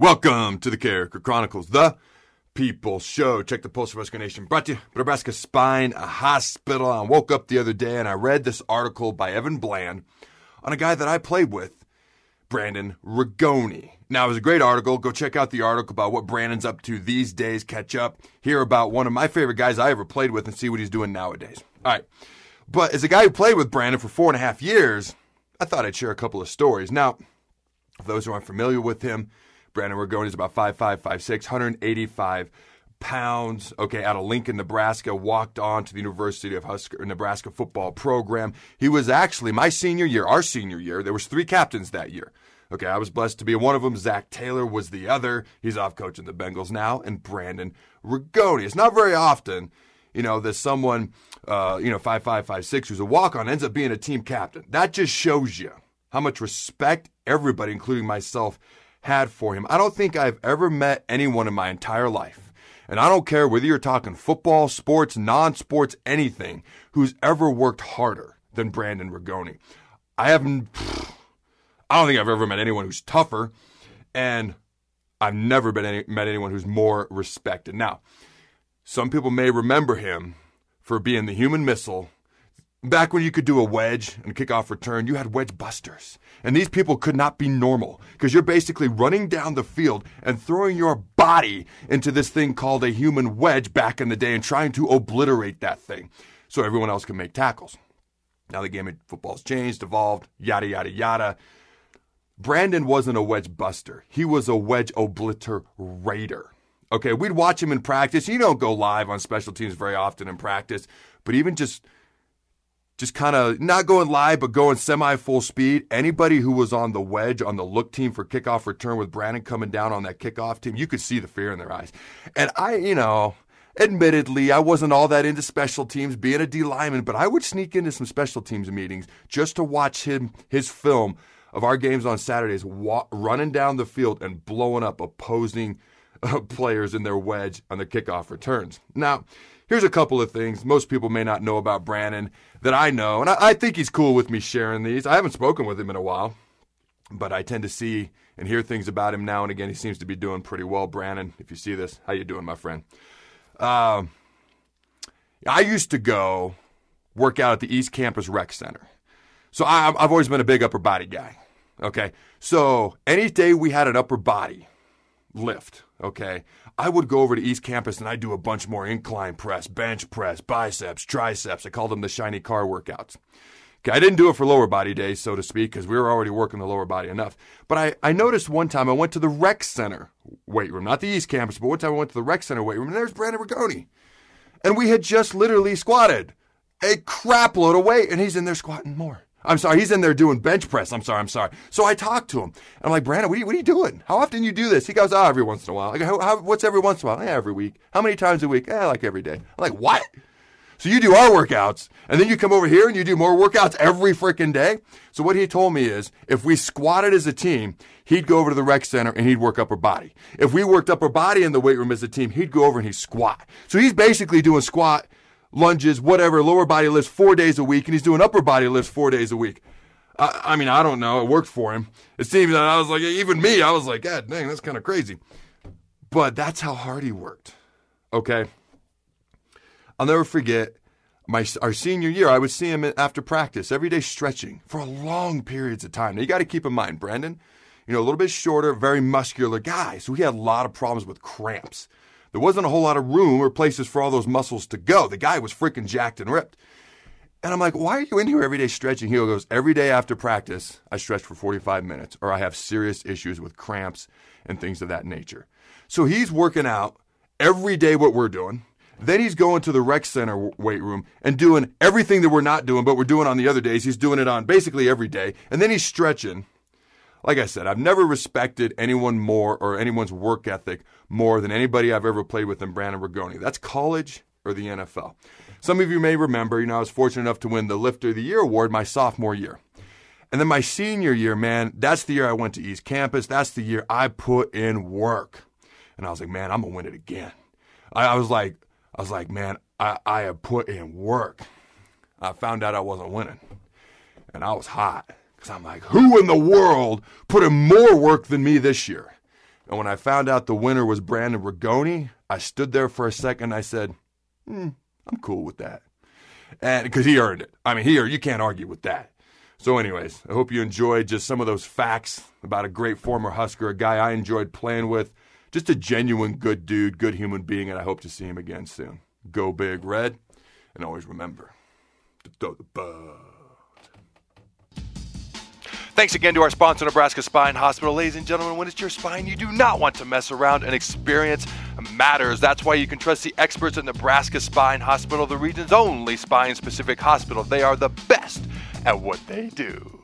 Welcome to the Character Chronicles, the People Show. Check the Pulse of Husker Nation. Brought to you by Nebraska Spine a Hospital. I woke up the other day and I read this article by Evan Bland on a guy that I played with, Brandon Rigoni. Now, it was a great article. Go check out the article about what Brandon's up to these days. Catch up, hear about one of my favorite guys I ever played with, and see what he's doing nowadays. All right. But as a guy who played with Brandon for four and a half years, I thought I'd share a couple of stories. Now, for those who aren't familiar with him, Brandon Rigoni is about 5'5, 5'6, 185 pounds. Okay, out of Lincoln, Nebraska, walked on to the University of Husker Nebraska football program. He was actually my senior year, our senior year. There was three captains that year. Okay, I was blessed to be one of them. Zac Taylor was the other. He's off coaching the Bengals now, and Brandon Rigoni. It's not very often, you know, that someone, uh, you know, five five five six, who's a walk on, ends up being a team captain. That just shows you how much respect everybody, including myself, had for him. I don't think I've ever met anyone in my entire life, and I don't care whether you're talking football, sports, non sports, anything, who's ever worked harder than Brandon Rigoni. I haven't, I don't think I've ever met anyone who's tougher, and I've never been any, met anyone who's more respected. Now, some people may remember him for being the human missile Back when you could do a wedge and kickoff return, you had wedge busters. And these people could not be normal because you're basically running down the field and throwing your body into this thing called a human wedge back in the day and trying to obliterate that thing so everyone else can make tackles. Now the game of football's changed, evolved, yada, yada, yada. Brandon wasn't a wedge buster. He was a wedge obliterator. Okay, we'd watch him in practice. You don't go live on special teams very often in practice, but even just – just kind of not going live, but going semi full speed. Anybody who was on the wedge on the look team for kickoff return with Brandon coming down on that kickoff team, you could see the fear in their eyes. And I, you know, admittedly, I wasn't all that into special teams being a D lineman, but I would sneak into some special teams meetings just to watch him, his film of our games on Saturdays, wa- running down the field and blowing up opposing uh, players in their wedge on the kickoff returns. Now, here's a couple of things most people may not know about Brandon that I know, and I, I, think he's cool with me sharing these. I haven't spoken with him in a while, but I tend to see and hear things about him now and again. He seems to be doing pretty well. Brandon, if you see this, how you doing, my friend? Uh, I used to go work out at the East Campus Rec Center, so I, I've always been a big upper body guy. Okay, so any day we had an upper body lift, okay, I would go over to East Campus and I'd do a bunch more incline press, bench press, biceps, triceps. I called them the shiny car workouts. Okay, I didn't do it for lower body days, so to speak, because we were already working the lower body enough. But I, I noticed one time I went to the rec center weight room, not the East Campus, but one time I went to the rec center weight room, and there's Brandon Rigoni. And we had just literally squatted a crap load of weight, and he's in there squatting more. I'm sorry, he's in there doing bench press. I'm sorry, I'm sorry. So I talked to him. I'm like, Brandon, what are you, what are you doing? How often do you do this? He goes, oh, every once in a while. I go, how, how, what's every once in a while? Yeah, every week. How many times a week? Yeah, like every day. I'm like, what? So you do our workouts, and then you come over here and you do more workouts every freaking day. So what he told me is, if we squatted as a team, he'd go over to the rec center and he'd work upper body. If we worked upper body in the weight room as a team, he'd go over and he'd squat. So he's basically doing squat, lunges, whatever, lower body lifts four days a week, and he's doing upper body lifts four days a week. I, I mean, I don't know. It worked for him. It seems that I was like, even me, I was like, God dang, that's kind of crazy. But that's how hard he worked. Okay. I'll never forget my our senior year. I would see him after practice every day stretching for long periods of time. Now you got to keep in mind, Brandon, you know, a little bit shorter, very muscular guy, so he had a lot of problems with cramps. There wasn't a whole lot of room or places for all those muscles to go. The guy was freaking jacked and ripped. And I'm like, why are you in here every day stretching? He goes, every day after practice, I stretch for 45 minutes, or I have serious issues with cramps and things of that nature. So he's working out every day what we're doing. Then he's going to the rec center weight room and doing everything that we're not doing, but we're doing on the other days. He's doing it on basically every day. And then he's stretching. Like I said, I've never respected anyone more or anyone's work ethic more than anybody I've ever played with in Brandon Rigoni. That's college or the NFL. Some of you may remember, you know, I was fortunate enough to win the Lifter of the Year award my sophomore year. And then my senior year, man, that's the year I went to East Campus. That's the year I put in work. And I was like, man, I'm gonna win it again. I, I was like, I was like, man, I, I have put in work. I found out I wasn't winning. And I was hot. Because I'm like, who in the world put in more work than me this year? And when I found out the winner was Brandon Rigoni, I stood there for a second. I said, hmm, I'm cool with that. And because he earned it. I mean, he you can't argue with that. So, anyways, I hope you enjoyed just some of those facts about a great former Husker, a guy I enjoyed playing with, just a genuine good dude, good human being, and I hope to see him again soon. Go big, red, and always remember to throw the bug. Thanks again to our sponsor, Nebraska Spine Hospital. Ladies and gentlemen, when it's your spine, you do not want to mess around and experience matters. That's why you can trust the experts at Nebraska Spine Hospital, the region's only spine specific hospital. They are the best at what they do.